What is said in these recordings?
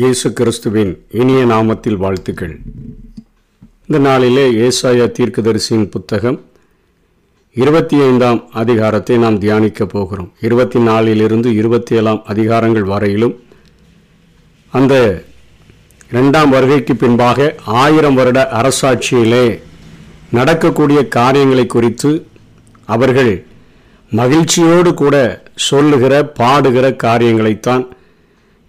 இயேசு கிறிஸ்துவின் இனிய நாமத்தில் வாழ்த்துக்கள். இந்த நாளிலே ஏசாயா தீர்க்கதரிசியின் புத்தகம் இருபத்தி ஐந்தாம் அதிகாரத்தை நாம் தியானிக்க போகிறோம். இருபத்தி நாலிலிருந்து இருபத்தி ஏழாம் அதிகாரங்கள் வரையிலும் அந்த இரண்டாம் வருகைக்கு பின்பாக ஆயிரம் வருட அரசாட்சியிலே நடக்கக்கூடிய காரியங்களை குறித்து அவர்கள் மகிழ்ச்சியோடு கூட சொல்லுகிற பாடுகிற காரியங்களைத்தான்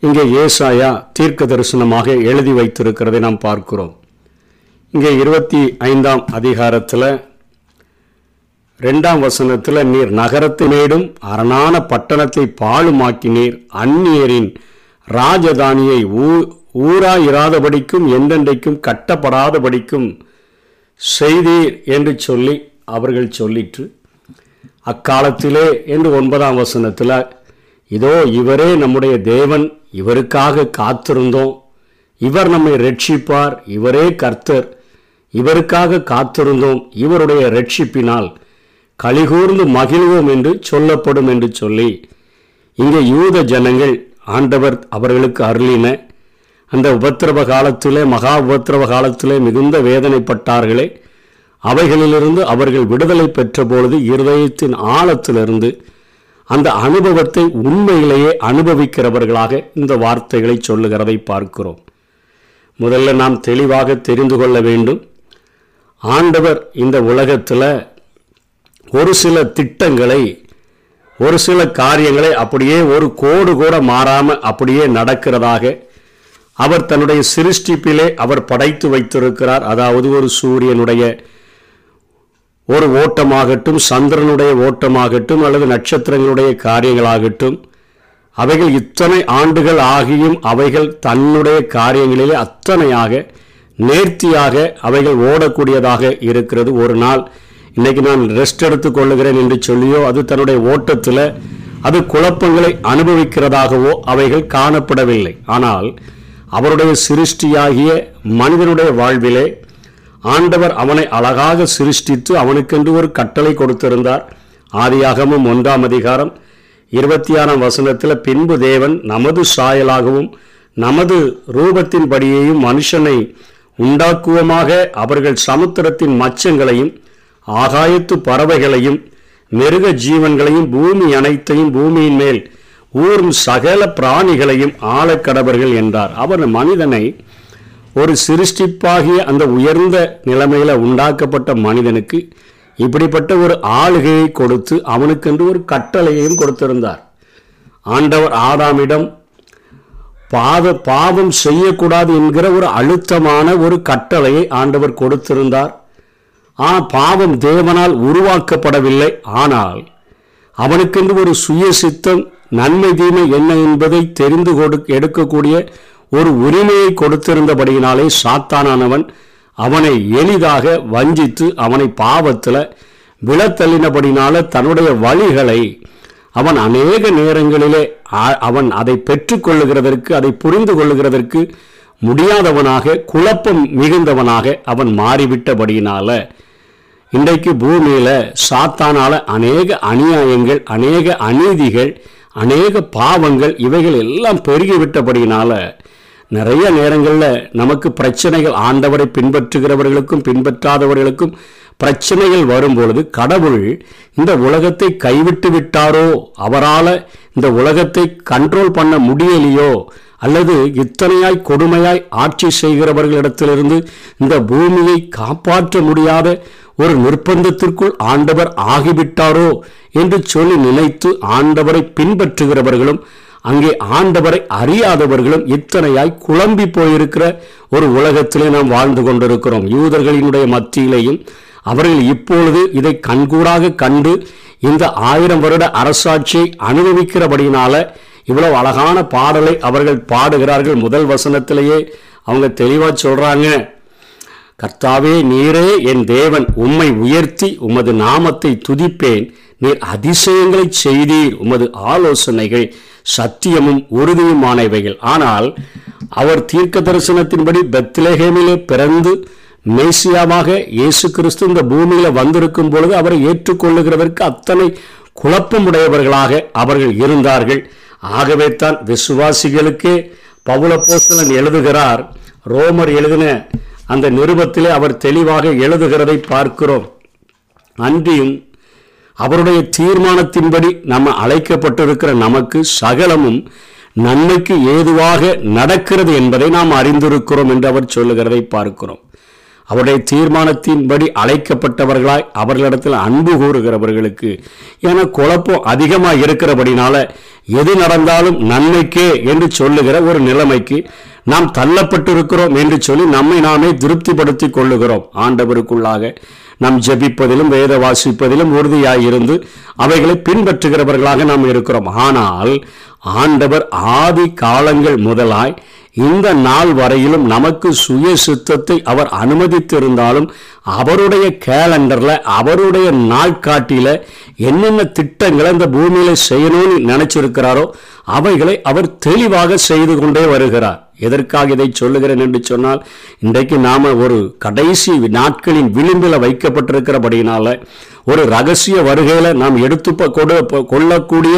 இங்கே ஏசாயா தீர்க்க தரிசனமாக எழுதி வைத்திருக்கிறதை நாம் பார்க்கிறோம். இங்கே இருபத்தி ஐந்தாம் அதிகாரத்தில் ரெண்டாம் வசனத்தில் நீர் நகரத்தினேடும் அரணான பட்டணத்தை பாழுமாக்கினீர். அந்நியரின் ராஜதானியை ஊ ஊராயிராதபடிக்கும் என்றென்றைக்கும் கட்டப்படாதபடிக்கும் செய்தீர் என்று சொல்லி அவர்கள் சொல்லிற்று. அக்காலத்திலே என்று ஒன்பதாம் வசனத்தில் இதோ இவரே நம்முடைய தேவன் இவருக்காக காத்திருந்தோம். இவர் நம்மை ரட்சிப்பார் இவரே கர்த்தர். இவருக்காக காத்திருந்தோம் இவருடைய ரட்சிப்பினால் கலிகூர்ந்து மகிழ்வோம் என்று சொல்லப்படும் என்று சொல்லி இங்கே யூத ஜனங்கள் ஆண்டவர் அவர்களுக்கு அருளின அந்த உபத்திரவ காலத்திலே மகா உபத்திரவ காலத்திலே மிகுந்த வேதனைப்பட்டார்களே. அவைகளிலிருந்து அவர்கள் விடுதலை பெற்ற பொழுது இருதயத்தின் ஆழத்திலிருந்து அந்த அனுபவத்தை உண்மையிலேயே அனுபவிக்கிறவர்களாக இந்த வார்த்தைகளை சொல்லுகிறதை பார்க்கிறோம். முதல்ல நாம் தெளிவாக தெரிந்து கொள்ள வேண்டும். ஆண்டவர் இந்த உலகத்தில் ஒரு சில திட்டங்களை ஒரு சில காரியங்களை அப்படியே ஒரு கோடு கூட மாறாமல் அப்படியே நடக்கிறதாக அவர் தன்னுடைய சிருஷ்டிப்பிலே அவர் படைத்து வைத்திருக்கிறார். அதாவது ஒரு சூரியனுடைய ஒரு ஓட்டமாகட்டும் சந்திரனுடைய ஓட்டமாகட்டும் அல்லது நட்சத்திரங்களுடைய காரியங்களாகட்டும் அவைகள் இத்தனை ஆண்டுகள் ஆகியும் அவைகள் தன்னுடைய காரியங்களிலே அத்தனையாக நேர்த்தியாக அவைகள் ஓடக்கூடியதாக இருக்கிறது. ஒரு நாள் இன்னைக்கு நான் ரெஸ்ட் எடுத்து கொள்ளுகிறேன் என்று சொல்லியோ அது தன்னுடைய ஓட்டத்தில் அது குழப்பங்களை அனுபவிக்கிறதாகவோ அவைகள் காணப்படவில்லை. ஆனால் அவருடைய சிருஷ்டியாகிய மனிதனுடைய வாழ்விலே ஆண்டவர் அவனை அழகாக சிருஷ்டித்து அவனுக்கென்று ஒரு கட்டளை கொடுத்திருந்தார். ஆதியாகமும் ஒன்றாம் அதிகாரம் இருபத்தி ஆறாம் வசனத்தில் பின்பு தேவன் நமது சாயலாகவும் நமது ரூபத்தின்படியையும் மனுஷனை உண்டாக்குவமாக அவர்கள் சமுத்திரத்தின் மச்சங்களையும் ஆகாயத்து பறவைகளையும் மிருக ஜீவன்களையும் பூமி அனைத்தையும் பூமியின் மேல் ஊறும் சகல பிராணிகளையும் ஆழக்கடவர்கள் என்றார். அவர் மனிதனை ஒரு சிருஷ்டிப்பாகிய அந்த உயர்ந்த நிலைமையில் உண்டாக்கப்பட்ட மனிதனுக்கு இப்படிப்பட்ட ஒரு ஆளுகையை கொடுத்து அவனுக்கென்று ஒரு கட்டளையையும் கொடுத்திருந்தார். ஆண்டவர் ஆதாமிடம் பாத பாவம் செய்யக்கூடாது என்கிற ஒரு அழுத்தமான ஒரு கட்டளையை ஆண்டவர் கொடுத்திருந்தார். ஆ பாவம் தேவனால் உருவாக்கப்படவில்லை. ஆனால் அவனுக்கென்று ஒரு சுய சித்தம் நன்மை தீமை என்ன என்பதை தெரிந்து கொடு எடுக்கக்கூடிய ஒரு உரிமையை கொடுத்திருந்தபடியினாலே சாத்தானானவன் அவனை எளிதாக வஞ்சித்து அவனை பாவத்தில் விழத்தள்ளினபடினால தன்னுடைய வழிகளை அவன் அநேக நேரங்களிலே அவன் அதை பெற்றுக்கொள்ளுகிறதற்கு அதை புரிந்து கொள்ளுகிறதற்கு முடியாதவனாக குழப்பம் மிகுந்தவனாக அவன் மாறிவிட்டபடியினால இன்றைக்கு பூமியில சாத்தானால அநேக அநியாயங்கள் அநேக அநீதிகள் அநேக பாவங்கள் இவைகள் எல்லாம் பெருகிவிட்டபடியினால நிறைய நேரங்களில் நமக்கு பிரச்சனைகள் ஆண்டவரை பின்பற்றுகிறவர்களுக்கும் பின்பற்றாதவர்களுக்கும் பிரச்சனைகள் வரும்பொழுது கடவுள் இந்த உலகத்தை கைவிட்டு விட்டாரோ? அவரால் இந்த உலகத்தை கண்ட்ரோல் பண்ண முடியலையோ? அல்லது இத்தனையாய் கொடுமையாய் ஆட்சி செய்கிறவர்களிடத்திலிருந்து இந்த பூமியை காப்பாற்ற முடியாத ஒரு நிர்பந்தத்திற்குள் ஆண்டவர் ஆகிவிட்டாரோ? என்று சொல்லி நினைத்து ஆண்டவரை பின்பற்றுகிறவர்களும் அங்கே ஆண்டவரை அறியாதவர்களும் இத்தனையாய் குழம்பி போயிருக்கிற ஒரு உலகத்திலே நாம் வாழ்ந்து கொண்டிருக்கிறோம். யூதர்களினுடைய மத்தியிலேயும் அவர்கள் இப்பொழுது இதை கண்கூடாக கண்டு இந்த ஆயிரம் வருட அரசாட்சியை அனுபவிக்கிறபடினால இவ்வளவு அழகான பாடலை அவர்கள் பாடுகிறார்கள். முதல் வசனத்திலேயே அவங்க தெளிவா சொல்றாங்க கர்த்தாவே நீரே என் தேவன் உம்மை உயர்த்தி உமது நாமத்தை துதிப்பேன். நீர் அதிசயங்களை செய்தீர். உமது ஆலோசனைகள் சத்தியமும் உறுதியுமானவைகள் ஆனால் அவர் தீர்க்க தரிசனத்தின்படி பெத்லேஹேமிலே பிறந்து மேசியாவாக இயேசு கிறிஸ்து இந்த பூமியில வந்திருக்கும் பொழுது அவரை ஏற்றுக்கொள்ளுகிறதற்கு அத்தனை குழப்பமுடையவர்களாக அவர்கள் இருந்தார்கள். ஆகவே தான் விசுவாசிகளுக்கே பவுலப்போஸ்தலன் எழுதுகிறார் ரோமர் எழுதின அந்த நிருபத்திலே அவர் தெளிவாக எழுதுகிறதை பார்க்கிறோம். அன்றியும் அவருடைய தீர்மானத்தின்படி நம்ம அழைக்கப்பட்டிருக்கிற நமக்கு சகலமும் நன்மைக்கு ஏதுவாக நடக்கிறது என்பதை நாம் அறிந்திருக்கிறோம் என்று அவர் சொல்லுகிறதை பார்க்கிறோம். அவருடைய தீர்மானத்தின்படி அழைக்கப்பட்டவர்களாய் அவர்களிடத்தில் அன்பு கூறுகிறவர்களுக்கு என குழப்பம் அதிகமாக இருக்கிறபடினால எது நடந்தாலும் நன்மைக்கே என்று சொல்லுகிற ஒரு நிலைமைக்கு நாம் தள்ளப்பட்டிருக்கிறோம் என்று சொல்லி நம்மை நாமே திருப்திப்படுத்திக் கொள்ளுகிறோம். ஆண்டவருக்குள்ளாக நாம் ஜெபிப்பதிலும் வேத வாசிப்பதிலும் உறுதியாயிருந்து அவைகளை பின்பற்றுகிறவர்களாக நாம் இருக்கிறோம். ஆனால் ஆண்டவர் ஆதி காலங்கள் முதலாய் இந்த நாள் வரையிலும் நமக்கு சுய சித்தத்தை அவர் அனுமதித்திருந்தாலும் அவருடைய கேலண்டர்ல அவருடைய நாட்காட்டியில என்னென்ன திட்டங்களை இந்த பூமியில செய்யணும்னு நினைச்சிருக்கிறாரோ அவைகளை அவர் தெளிவாக செய்து கொண்டே வருகிறார். எதற்காக இதை சொல்லுகிறேன் என்று சொன்னால் இன்றைக்கு நாம ஒரு கடைசி நாட்களின் விளிம்பில் வைக்கப்பட்டிருக்கிறபடியினால் ஒரு ரகசிய வருகையில் நாம் எடுத்து கொடு கொள்ளக்கூடிய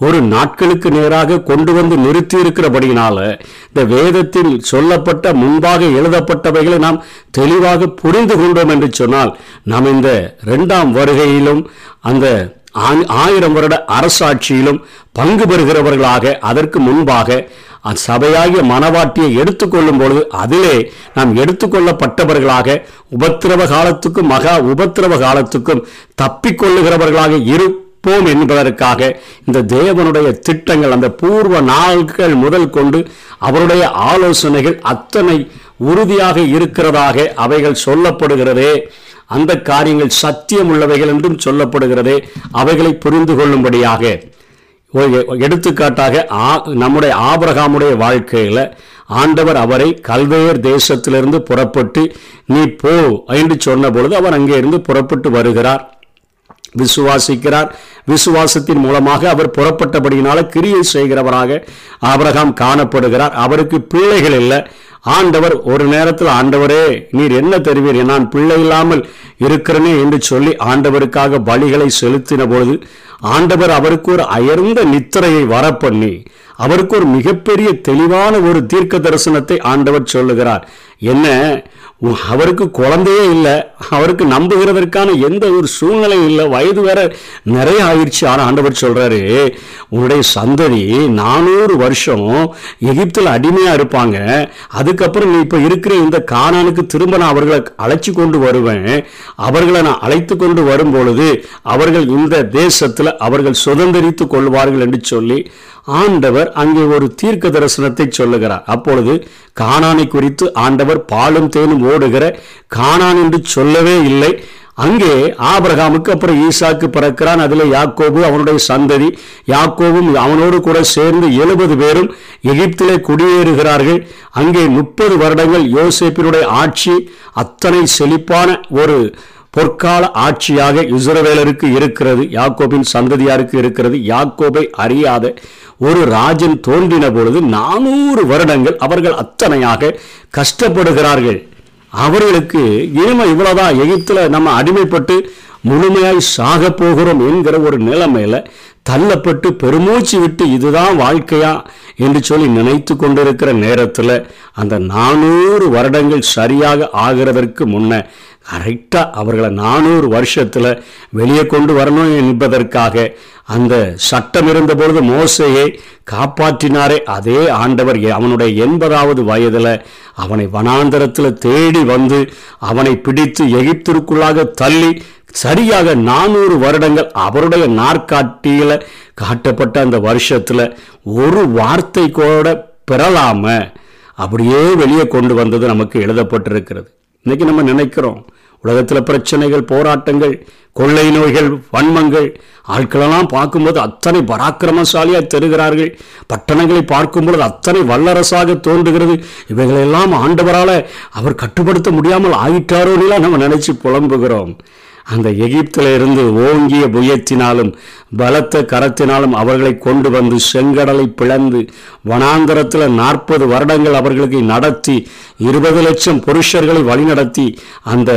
ஒரு நாட்களுக்கு நேராக கொண்டு வந்து நிறுத்தி இருக்கிறபடியினால இந்த வேதத்தில் சொல்லப்பட்ட முன்பாக எழுதப்பட்டவைகளை நாம் தெளிவாக புரிந்து கொண்டோம் என்று சொன்னால் நாம் இந்த ரெண்டாம் வருகையிலும் அந்த ஆ- ஆயிரம் வருட அரசாட்சியிலும் பங்கு பெறுகிறவர்களாக அதற்கு முன்பாக சபையாகிய மனவாட்டியை எடுத்துக்கொள்ளும் பொழுது அதிலே நாம் எடுத்துக்கொள்ளப்பட்டவர்களாக உபத்திரவ காலத்துக்கும் மகா உபத்திரவ காலத்துக்கும் தப்பிக்கொள்ளுகிறவர்களாக இருப்போம் என்பதற்காக இந்த தேவனுடைய திட்டங்கள் அந்த பூர்வ நாட்கள் முதல் கொண்டு அவருடைய ஆலோசனைகள் அத்தனை உறுதியாக இருக்கிறதாக அவைகள் சொல்லப்படுகிறதே. அந்த காரியங்கள் சத்தியம் உள்ளவைகள் என்றும் சொல்லப்படுகிறதே. அவைகளை புரிந்து கொள்ளும்படியாக எடுத்துக்காட்டாக ஆ- நம்முடைய ஆபரகாமுடைய வாழ்க்கையில் ஆண்டவர் அவரை கல்வேர் தேசத்திலிருந்து புறப்பட்டு நீ போ என்று சொன்ன பொழுது அவர் அங்கே இருந்து புறப்பட்டு வருகிறார். விசுவாசிக்கிறார். விசுவாசத்தின் மூலமாக அவர் புறப்பட்டபடியினால கிரியை செய்கிறவராக ஆபரகாம் காணப்படுகிறார். அவருக்கு பிள்ளைகள் இல்லை. ஆண்டவர் ஒரு நேரத்தில் ஆண்டவரே நீர் என்ன தெரிவீர்? நான் பிள்ளை இல்லாமல் இருக்கிறேனே என்று சொல்லி ஆண்டவருக்காக பலிகளை செலுத்தின பொழுது ஆண்டவர் அவருக்கு ஒரு அயர்ந்த நித்திரையை வரப்பண்ணி அவருக்கு ஒரு மிகப்பெரிய தெளிவான ஒரு தீர்க்க தரிசனத்தை ஆண்டவர் சொல்லுகிறார். என்ன? அவருக்கு குழந்தையே இல்லை. அவருக்கு நம்புகிறதற்கான எந்த ஒரு சூழ்நிலையும் இல்லை. வயது வேற நிறைய ஆயிடுச்சு. ஆனால் ஆண்டவர் சொல்றாரு உன்னுடைய சந்ததி நானூறு வருஷம் எகிப்தில் அடிமையா இருப்பாங்க. அதுக்கப்புறம் நீ இப்போ இருக்கிற இந்த காணானுக்கு திரும்ப நான் அவர்களை அழைச்சி கொண்டு வருவேன். அவர்களை நான் அழைத்து கொண்டு வரும் பொழுது அவர்கள் இந்த தேசத்தில் அவர்கள் சுதந்திரித்து கொள்வார்கள் என்று சொல்லி ஆண்டவர் அங்கே ஒரு தீர்க்க தரிசனத்தை சொல்லுகிறார். அப்பொழுது காணானை குறித்து ஆண்டவர் பாலும் தேனும் ஓடுகிற காணான் என்று சொல்லவே இல்லை. அங்கே ஆபிரகாமுக்கு அப்புறம் ஈசாக்கு பிறக்கிறான். அதில் யாக்கோபு அவனுடைய சந்ததி. யாக்கோபும் அவனோடு கூட சேர்ந்து எழுபது பேரும் எகிப்திலே குடியேறுகிறார்கள். அங்கே முப்பது வருடங்கள் யோசேப்பினுடைய ஆட்சி அத்தனை செழிப்பான ஒரு பொற்கால ஆட்சியாக இஸ்ரவேலருக்கு இருக்கிறது. யாக்கோபின் சந்ததியாருக்கு இருக்கிறது. யாக்கோபை அறியாத ஒரு ராஜன் தோன்றின பொழுது நானூறு வருடங்கள் அவர்கள் அத்தனையாக கஷ்டப்படுகிறார்கள். அவர்களுக்கு இனிமே இவ்வளவுதான் எகிப்துல நம்ம அடிமைப்பட்டு முழுமையாய் சாக போகிறோம் என்கிற ஒரு நிலைமையில தள்ளப்பட்டு பெருமூச்சு விட்டு இதுதான் வாழ்க்கையா என்று சொல்லி நினைத்து கொண்டிருக்கிற நேரத்தில் அந்த நானூறு வருடங்கள் சரியாக ஆகிறதற்கு முன்ன கரெக்டாக அவர்களை நானூறு வருஷத்தில் வெளியே கொண்டு வரணும் என்பதற்காக அந்த சட்டம் இருந்த பொழுது மோசையை காப்பாற்றினாரே அதே ஆண்டவர். அவனுடைய எண்பதாவது வயதில் அவனை வனாந்தரத்தில் தேடி வந்து அவனை பிடித்து எகிப்திற்குள்ளாக தள்ளி சரியாக நானூறு வருடங்கள் அவருடைய நாற்காட்டியில் காட்டப்பட்ட அந்த வருஷத்தில் ஒரு வார்த்தை கூட பெறலாம. அப்படியே வெளியே கொண்டு வந்தது நமக்கு எழுதப்பட்டிருக்கிறது. இன்னைக்கு நம்ம நினைக்கிறோம் உலகத்தில் பிரச்சனைகள் போராட்டங்கள் கொள்ளை நோய்கள் வன்மங்கள் ஆட்களெல்லாம் பார்க்கும்போது அத்தனை பராக்கிரமசாலியாக தருகிறார்கள். பட்டணங்களை பார்க்கும்பொழுது அத்தனை வல்லரசாக தோன்றுகிறது. இவைகளெல்லாம் ஆண்டவரால் அவர் கட்டுப்படுத்த முடியாமல் ஆயிட்டாரோலாம் நம்ம நினச்சி புலம்புகிறோம். அந்த எகிப்தில் இருந்து ஓங்கிய புயத்தினாலும் பலத்த கரத்தினாலும் அவர்களை கொண்டு வந்து செங்கடலை பிளந்து வனாந்தரத்தில் நாற்பது வருடங்கள் அவர்களுக்கு நடத்தி இருபது லட்சம் புருஷர்களை வழிநடத்தி அந்த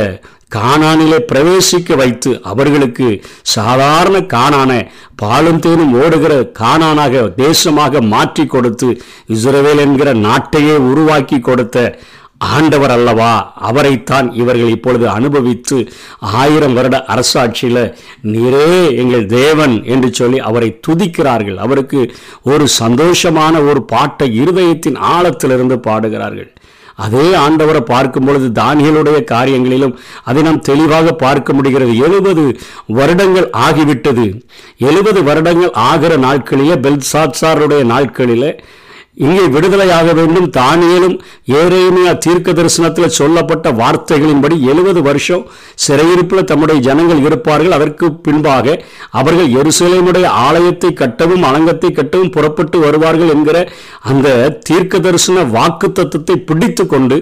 கானானிலே பிரவேசிக்க வைத்து அவர்களுக்கு சாதாரண காணான பாலும் தேனும் ஓடுகிற காணானாக தேசமாக மாற்றி கொடுத்து இஸ்ரவேல் என்கிற நாட்டையே உருவாக்கி கொடுத்த ஆண்டவர் அல்லவா? அவரைத்தான் இவர்கள் இப்பொழுது அனுபவித்து ஆயிரம் வருட அரசாட்சியில் நீரே எங்கள் தேவன் என்று சொல்லி அவரை துதிக்கிறார்கள். அவருக்கு ஒரு சந்தோஷமான ஒரு பாட்டை இருதயத்தின் ஆழத்திலிருந்து பாடுகிறார்கள். அதே ஆண்டவரை பார்க்கும் பொழுது தானியலுடைய காரியங்களிலும் அதை நாம் தெளிவாக பார்க்க முடிகிறது. எழுபது வருடங்கள் ஆகிவிட்டது. எழுபது வருடங்கள் ஆகிற நாட்களிலே பெல்சாட்சாருடைய நாட்களிலே இங்கே விடுதலையாக வேண்டும். தானியலும் ஏரேமியா தீர்க்க தரிசனத்தில் சொல்லப்பட்ட வார்த்தைகளின்படி எழுபது வருஷம் சிறையிருப்பில் தம்முடைய ஜனங்கள் இருப்பார்கள். அதற்கு பின்பாக அவர்கள் எருசலேமுடைய ஆலயத்தை கட்டவும் அலங்கத்தை கட்டவும் புறப்பட்டு வருவார்கள் என்கிற அந்த தீர்க்க தரிசன வாக்கு தத்துவத்தை பிடித்து கொண்டு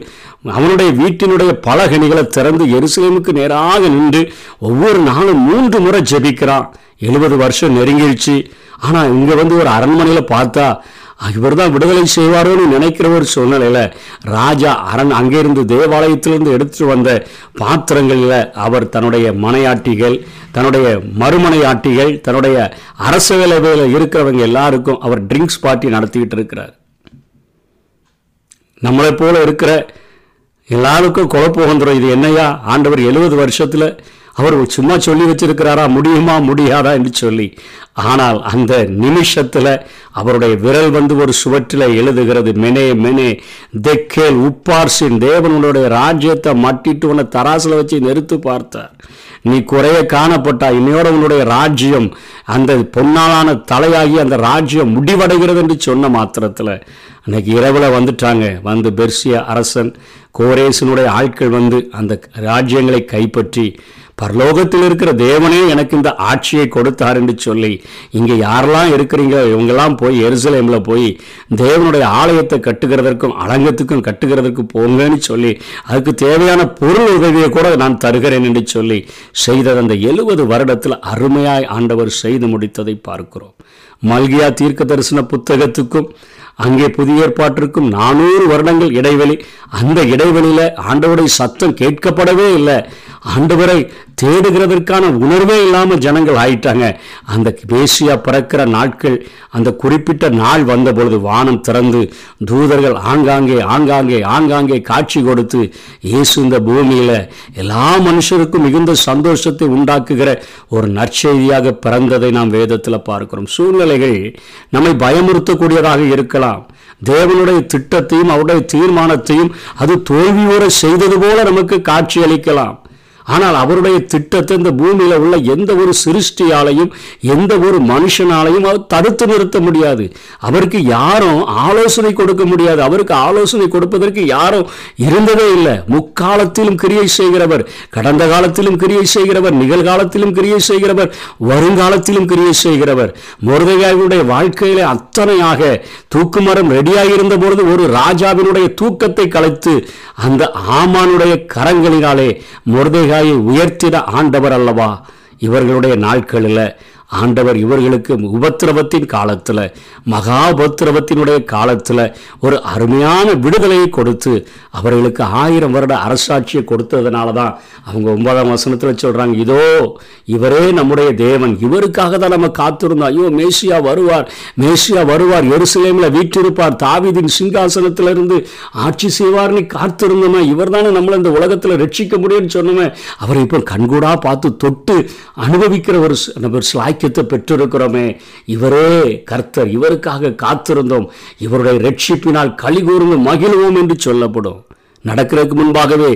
அவனுடைய வீட்டினுடைய பலகணிகளை திறந்து எருசலேமுக்கு நேராக நின்று ஒவ்வொரு நாளும் மூன்று முறை ஜெபிக்கிறான். எழுபது வருஷம் நெருங்கிடுச்சு ஆனால் இங்கே வந்து ஒரு அரண்மனையில் பார்த்தா இவர் தான் விடுதலை செய்வாரோன்னு நினைக்கிற ஒரு சூழ்நிலையில் ராஜா அரண் அங்கேருந்து தேவாலயத்திலிருந்து எடுத்துட்டு வந்த பாத்திரங்களில் அவர் தன்னுடைய மனையாட்டிகள் தன்னுடைய மறுமனையாட்டிகள் தன்னுடைய அரச வேலையில் இருக்கிறவங்க எல்லாருக்கும் அவர் ட்ரிங்க்ஸ் பார்ட்டி நடத்திக்கிட்டு இருக்கிறார். நம்மளை போல இருக்கிற எல்லாருக்கும் குழப்பம் வந்துடும் இது என்னையா? ஆண்டவர் எழுபது வருஷத்தில் அவர் சும்மா சொல்லி வச்சிருக்கிறாரா? முடியுமா? முடியாதா என்று சொல்லி. ஆனால் அந்த நிமிஷத்தில் அவருடைய விரல் வந்து ஒரு சுவற்றில் எழுதுகிறது. மெனே மெனே தெக்கேல் உப்பார்சின் தேவனுடைய ராஜ்யத்தை மட்டிட்டு உன்னை தராசில் வச்சு நிறுத்து பார்த்தார். நீ குறைய காணப்பட்டா இன்னையோட உன்னுடைய ராஜ்யம் அந்த பொன்னாளான தலையாகி அந்த ராஜ்யம் முடிவடைகிறது என்று சொன்ன மாத்திரத்தில் அன்னைக்கு இரவில் வந்துட்டாங்க. வந்து பெர்சிய அரசன் கோரேசனுடைய ஆட்கள் வந்து அந்த ராஜ்யங்களை கைப்பற்றி பரலோகத்தில் இருக்கிற தேவனே எனக்கு இந்த ஆட்சியை கொடுத்தார் என்று சொல்லி இங்கே யாரெல்லாம் இருக்கிறீங்க இவங்கெல்லாம் போய் எருசலேமில் போய் தேவனுடைய ஆலயத்தை கட்டுகிறதற்கும் அலங்கத்துக்கும் கட்டுகிறதற்கும் போங்கன்னு சொல்லி அதுக்கு தேவையான பொருள் உதவியை கூட நான் தருகிறேன் என்று சொல்லி செய்தது அந்த எழுபது வருடத்தில் அருமையாய் ஆண்டவர் செய்து முடித்ததை பார்க்கிறோம். மல்கியா தீர்க்க தரிசன புத்தகத்துக்கும் அங்கே புதிய ஏற்பாட்டிற்கும் நானூறு வருடங்கள் இடைவெளி அந்த இடைவெளியில் ஆண்டவருடைய சத்தம் கேட்கப்படவே இல்லை. ஆண்டவரை தேடுகிறதற்கான உணர்வே இல்லாமல் ஜனங்கள் ஆயிட்டாங்க. அந்த மேசியா பிறக்கிற நாட்கள் அந்த குறிப்பிட்ட நாள் வந்தபொழுது வானம் திறந்து தூதர்கள் ஆங்காங்கே ஆங்காங்கே ஆங்காங்கே காட்சி கொடுத்து இயேசு இந்த பூமியில் எல்லா மனுஷருக்கும் மிகுந்த சந்தோஷத்தை உண்டாக்குகிற ஒரு நற்செய்தியாக பிறந்ததை நாம் வேதத்தில் பார்க்கிறோம். சூழ்நிலைகள் நம்மை பயமுறுத்தக்கூடியதாக இருக்கலாம். தேவனுடைய திட்டத்தையும் அவருடைய தீர்மானத்தையும் அது தோல்வியுற செய்தது போல நமக்கு காட்சி அளிக்கலாம். ஆனால் அவருடைய திட்டத்தை இந்த பூமியில் உள்ள எந்த ஒரு சிருஷ்டியாலையும் எந்த ஒரு மனுஷனாலையும் அவர் தடுத்து நிறுத்த முடியாது. அவருக்கு யாரும் ஆலோசனை கொடுக்க முடியாது. அவருக்கு ஆலோசனை கொடுப்பதற்கு யாரும் இருந்ததே இல்லை. முக்காலத்திலும் கிரியை செய்கிறவர் கடந்த காலத்திலும் கிரியை செய்கிறவர் நிகழ்காலத்திலும் கிரியை செய்கிறவர் வருங்காலத்திலும் கிரியை செய்கிறவர். முருகையாவுடைய வாழ்க்கையில அத்தனையாக தூக்குமரம் ரெடியாக இருந்த பொழுது ஒரு ராஜாவினுடைய தூக்கத்தை கலைத்து அந்த ஆமானுடைய கரங்களினாலே முருதைகாயை உயர்த்திட ஆண்டவர் அல்லவா? இவர்களுடைய நாட்களில் ஆண்டவர் இவர்களுக்கு உபத்திரவத்தின் காலத்தில் மகா உபத்திரவத்தினுடைய காலத்தில் ஒரு அருமையான விடுதலையை கொடுத்து அவர்களுக்கு ஆயிரம் வருட அரசாட்சியை கொடுத்ததுனால தான் அவங்க ஒன்பதாம் வசனத்தில் சொல்கிறாங்க இதோ இவரே நம்முடைய தேவன். இவருக்காக தான் நம்ம காத்திருந்தோம். ஐயோ மேசியா வருவார். மேசியா வருவார். எருசலேமில் வீற்றிருப்பார். தாவிதின் சிங்காசனத்திலிருந்து ஆட்சி செய்வார்னு காத்திருந்தோமே. இவர் தானே நம்மளை இந்த உலகத்தில் ரட்சிக்க முடியும்னு சொன்னோமே. அவரை இப்போ கண்கூடாக பார்த்து தொட்டு அனுபவிக்கிற ஒரு நபர் ஸ்லாய் ஸ்லாக்கியத்தை பெற்றிருக்கிறோமே. இவரே கர்த்தர். இவருக்காக காத்திருந்தோம். இவருடைய ரட்சிப்பினால் களி கூர்ந்து மகிழ்வோம் என்று சொல்லப்படும். நடக்கிறதுக்கு முன்பாகவே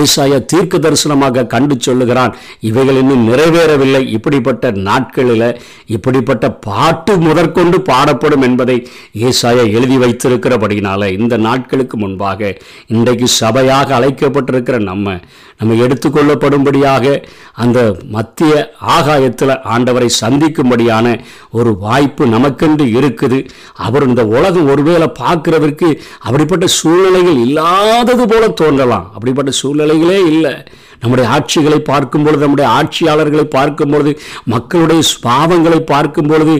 ஏசாயா தீர்க்க தரிசனமாக கண்டு சொல்லுகிறான் இவைகள் இன்னும் நிறைவேறவில்லை. இப்படிப்பட்ட நாட்களில் இப்படிப்பட்ட பாட்டு முதற்கொண்டு பாடப்படும் என்பதை ஏசாயா எழுதி வைத்திருக்கிறபடினால இந்த நாட்களுக்கு முன்பாக இன்றைக்கு சபையாக அழைக்கப்பட்டிருக்கிற நம்ம நம்ம எடுத்துக்கொள்ளப்படும்படியாக அந்த மத்திய ஆகாயத்தில் ஆண்டவரை சந்திக்கும்படியான ஒரு வாய்ப்பு நமக்கென்று இருக்குது. அவர் இந்த உலகம் ஒருவேளை பார்க்கிறதற்கு அப்படிப்பட்ட சூழ்நிலைகள் இல்லாதது போல தோன்றலாம். அப்படிப்பட்ட சூழ்நிலைகளே இல்லை. நம்முடைய ஆட்சிகளை பார்க்கும் பொழுது நம்முடைய ஆட்சியாளர்களை பார்க்கும் பொழுது மக்களுடைய பாவங்களை பார்க்கும் பொழுது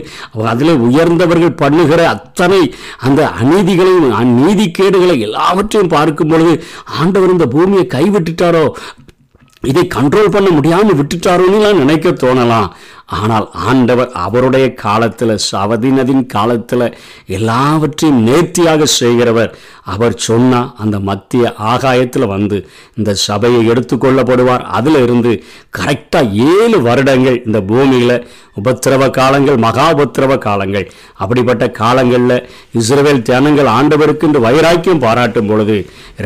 அதில் உயர்ந்தவர்கள் பண்ணுகிற அத்தனை அந்த அநீதிகளையும் அந்நீதிக்கேடுகளை எல்லாவற்றையும் பார்க்கும் பொழுது ஆண்டவர் இந்த பூமியை கைவிட்டுட்டாரோ? இதை கண்ட்ரோல் பண்ண முடியாமல் விட்டுட்டாரோன்னு நினைக்க தோணலாம். ஆனால் ஆண்டவர் அவருடைய காலத்தில் சவதினதின் காலத்தில் எல்லாவற்றையும் நேர்த்தியாக செய்கிறவர். அவர் சொன்னால் அந்த மத்திய ஆகாயத்தில் வந்து இந்த சபையை எடுத்துக்கொள்ளப்படுவார். அதில் இருந்து கரெக்டாக ஏழு வருடங்கள் இந்த பூமியில் உபத்திரவ காலங்கள் மகா உபத்திரவ காலங்கள். அப்படிப்பட்ட காலங்களில் இஸ்ரேல் தியானங்கள் ஆண்டவருக்கு இந்த வைராக்கியம் பாராட்டும் பொழுது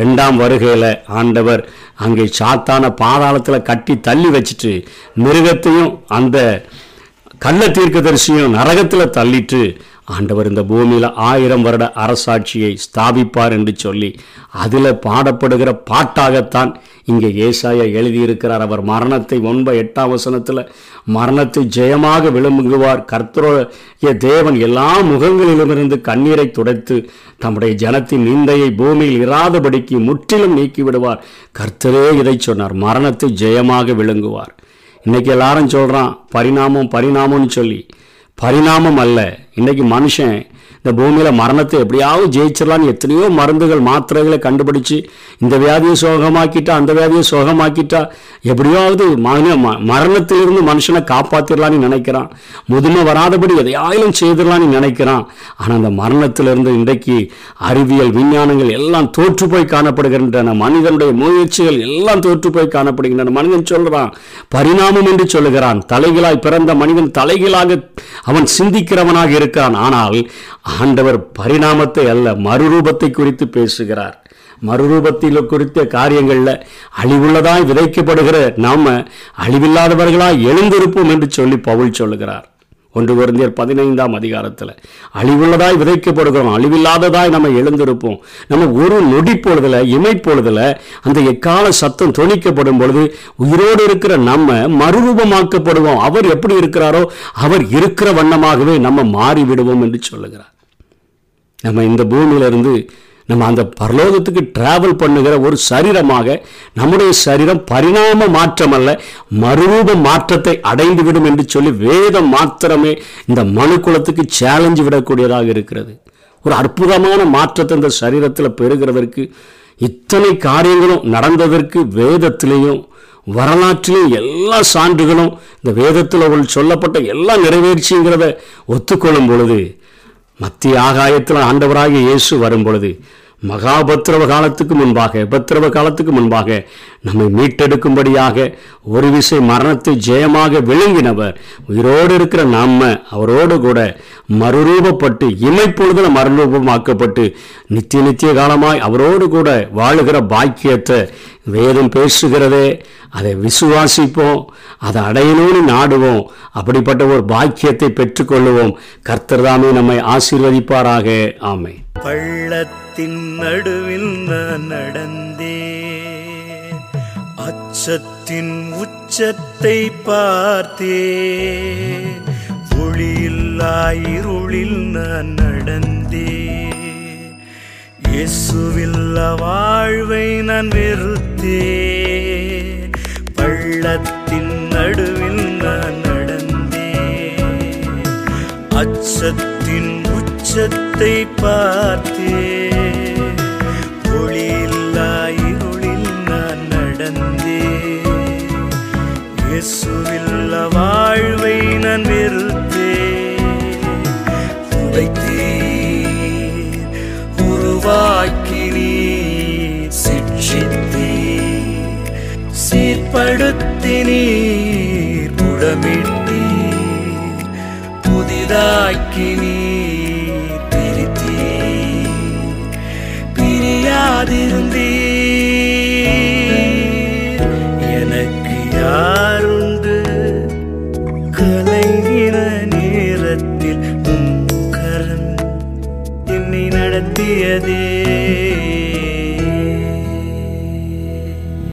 ரெண்டாம் வருகையில் ஆண்டவர் அங்கே சாத்தான பாதாளத்தில் கட்டி தள்ளி வச்சுட்டு மிருகத்தையும் அந்த கள்ள தீர்க்கதரிசியும் நரகத்தில் தள்ளிட்டு ஆண்டவர் இந்த பூமியில் ஆயிரம் வருட அரசாட்சியை ஸ்தாபிப்பார் என்று சொல்லி அதில் பாடப்படுகிற பாட்டாகத்தான் இங்கே ஏசாயா எழுதியிருக்கிறார். அவர் மரணத்தை ஒன்ப எட்டாம் வசனத்தில் மரணத்தை ஜெயமாக விளம்புங்குவார் கர்த்தரோய தேவன் எல்லா முகங்களிலுமிருந்து கண்ணீரை துடைத்து தம்முடைய ஜனத்தின் நிந்தையை பூமியில் இராதபடிக்கு முற்றிலும் நீக்கிவிடுவார். கர்த்தரே இதை சொன்னார். மரணத்தை ஜெயமாக விளங்குவார். இன்றைக்கி எல்லாரும் சொல்கிறான் பரிணாமம் பரிணாமம்னு சொல்லி. பரிணாமம் அல்ல. இன்றைக்கி மனுஷன் இந்த பூமியில் மரணத்தை எப்படியாவது ஜெயிச்சிடலான்னு எத்தனையோ மருந்துகள் மாத்திரைகளை கண்டுபிடிச்சு இந்த வியாதியை சோகமாக்கிட்டா அந்த வியாதியை சோகமாக்கிட்டா எப்படியாவது மன மரணத்திலிருந்து மனுஷனை காப்பாற்றிடலான்னு நினைக்கிறான். முதுமை வராதபடி எதையாயிலும் செய்திடலான்னு நினைக்கிறான். ஆனால் அந்த மரணத்திலிருந்து இன்றைக்கு அறிவியல் விஞ்ஞானங்கள் எல்லாம் தோற்று போய் காணப்படுகின்றன. மனிதனுடைய முயற்சிகள் எல்லாம் தோற்று போய் காணப்படுகின்றன. மனிதன் சொல்கிறான் பரிணாமம் என்று சொல்லுகிறான். தலைகளாய் பிறந்த மனிதன் தலைகளாக அவன் சிந்திக்கிறவனாக இருக்கிறான். ஆனால் ஆண்டவர் பரிணாமத்தை அல்ல மறுரூபத்தை குறித்து பேசுகிறார். மறுரூபத்தில் குறித்த காரியங்களில் அழிவுள்ளதாய் விதைக்கப்படுகிற நாம் அழிவில்லாதவர்களாக எழுந்திருப்போம் என்று சொல்லி பவுல் சொல்லுகிறார். ஒன்று குருந்தியர் பதினைந்தாம் அதிகாரத்தில் அழிவுள்ளதாய் விதைக்கப்படுகிறோம் அழிவில்லாததாய் நம்ம எழுந்திருப்போம். நம்ம ஒரு நொடி பொழுதுல இமை பொழுதுல அந்த எக்கால சத்தம் துணிக்கப்படும் பொழுது உயிரோடு இருக்கிற நம்ம மறுரூபமாக்கப்படுவோம். அவர் எப்படி இருக்கிறாரோ அவர் இருக்கிற வண்ணமாகவே நம்ம மாறிவிடுவோம் என்று சொல்லுகிறார். நம்ம இந்த பூமியிலிருந்து நம்ம அந்த பரலோகத்துக்கு டிராவல் பண்ணுகிற ஒரு சரீரமாக நம்முடைய சரீரம் பரிணாம மாற்றம் அல்ல மறுரூப மாற்றத்தை அடைந்துவிடும் என்று சொல்லி வேதம் மாத்திரமே இந்த மனு குலத்துக்கு சேலஞ்சு விடக்கூடியதாக இருக்கிறது. ஒரு அற்புதமான மாற்றத்தை இந்த சரீரத்தில் பெறுகிறதற்கு இத்தனை காரியங்களும் நடந்ததற்கு வேதத்திலையும் வரலாற்றிலும் எல்லா சான்றுகளும் இந்த வேதத்தில் சொல்லப்பட்ட எல்லா நிறைவேற்சிங்கிறத ஒத்துக்கொள்ளும் பொழுது மத்திய ஆகாயத்தில் ஆண்டவராகிய இயேசு வரும் பொழுது மகாபத்திரவ காலத்துக்கு முன்பாக பத்திரவ காலத்துக்கு முன்பாக நம்மை மீட்டெடுக்கும்படியாக ஒரு விசை மரணத்தை ஜெயமாக விளங்கினவர் உயிரோடு இருக்கிற நம்ம அவரோடு கூட மறுரூபப்பட்டு இமைப்பொழுதுல மறுரூபமாக்கப்பட்டு நித்திய நித்திய காலமாய் அவரோடு கூட வாழுகிற பாக்கியத்தை வேதம் பேசுகிறதே அதை விசுவாசிப்போம் அதை அடையணும்னு நாடுவோம் அப்படிப்பட்ட ஒரு பாக்கியத்தை பெற்றுக்கொள்ளுவோம். கர்த்தர்தாமே நம்மை ஆசீர்வதிப்பாராக. ஆமை பள்ளத்தின் நடுவில் நான் நடந்தே அச்சத்தின் உச்சத்தை பார்த்தே ஒளியில்லா இருளில் நான் நடந்தே இயேசுவில்ல வாழ்வை நான் வெறுத்தே. பள்ளத்தின் நடுவில் நான் நடந்தே. அச்சத்தின் உச்சத்தை பார்த்தே. ஒளியில்லா இருளில் நான் நடந்தே. இயேசுவில்ல வாழ்வை நான் வெறுத்தே. உருவாக்கினீ சிக்ஷித்தீர் சீர்படுத்தினீர். புடமிட்டீர் புதிதாக்கினீர். திருத்தி பிரியாதிருந்தீர். நேரத்தில்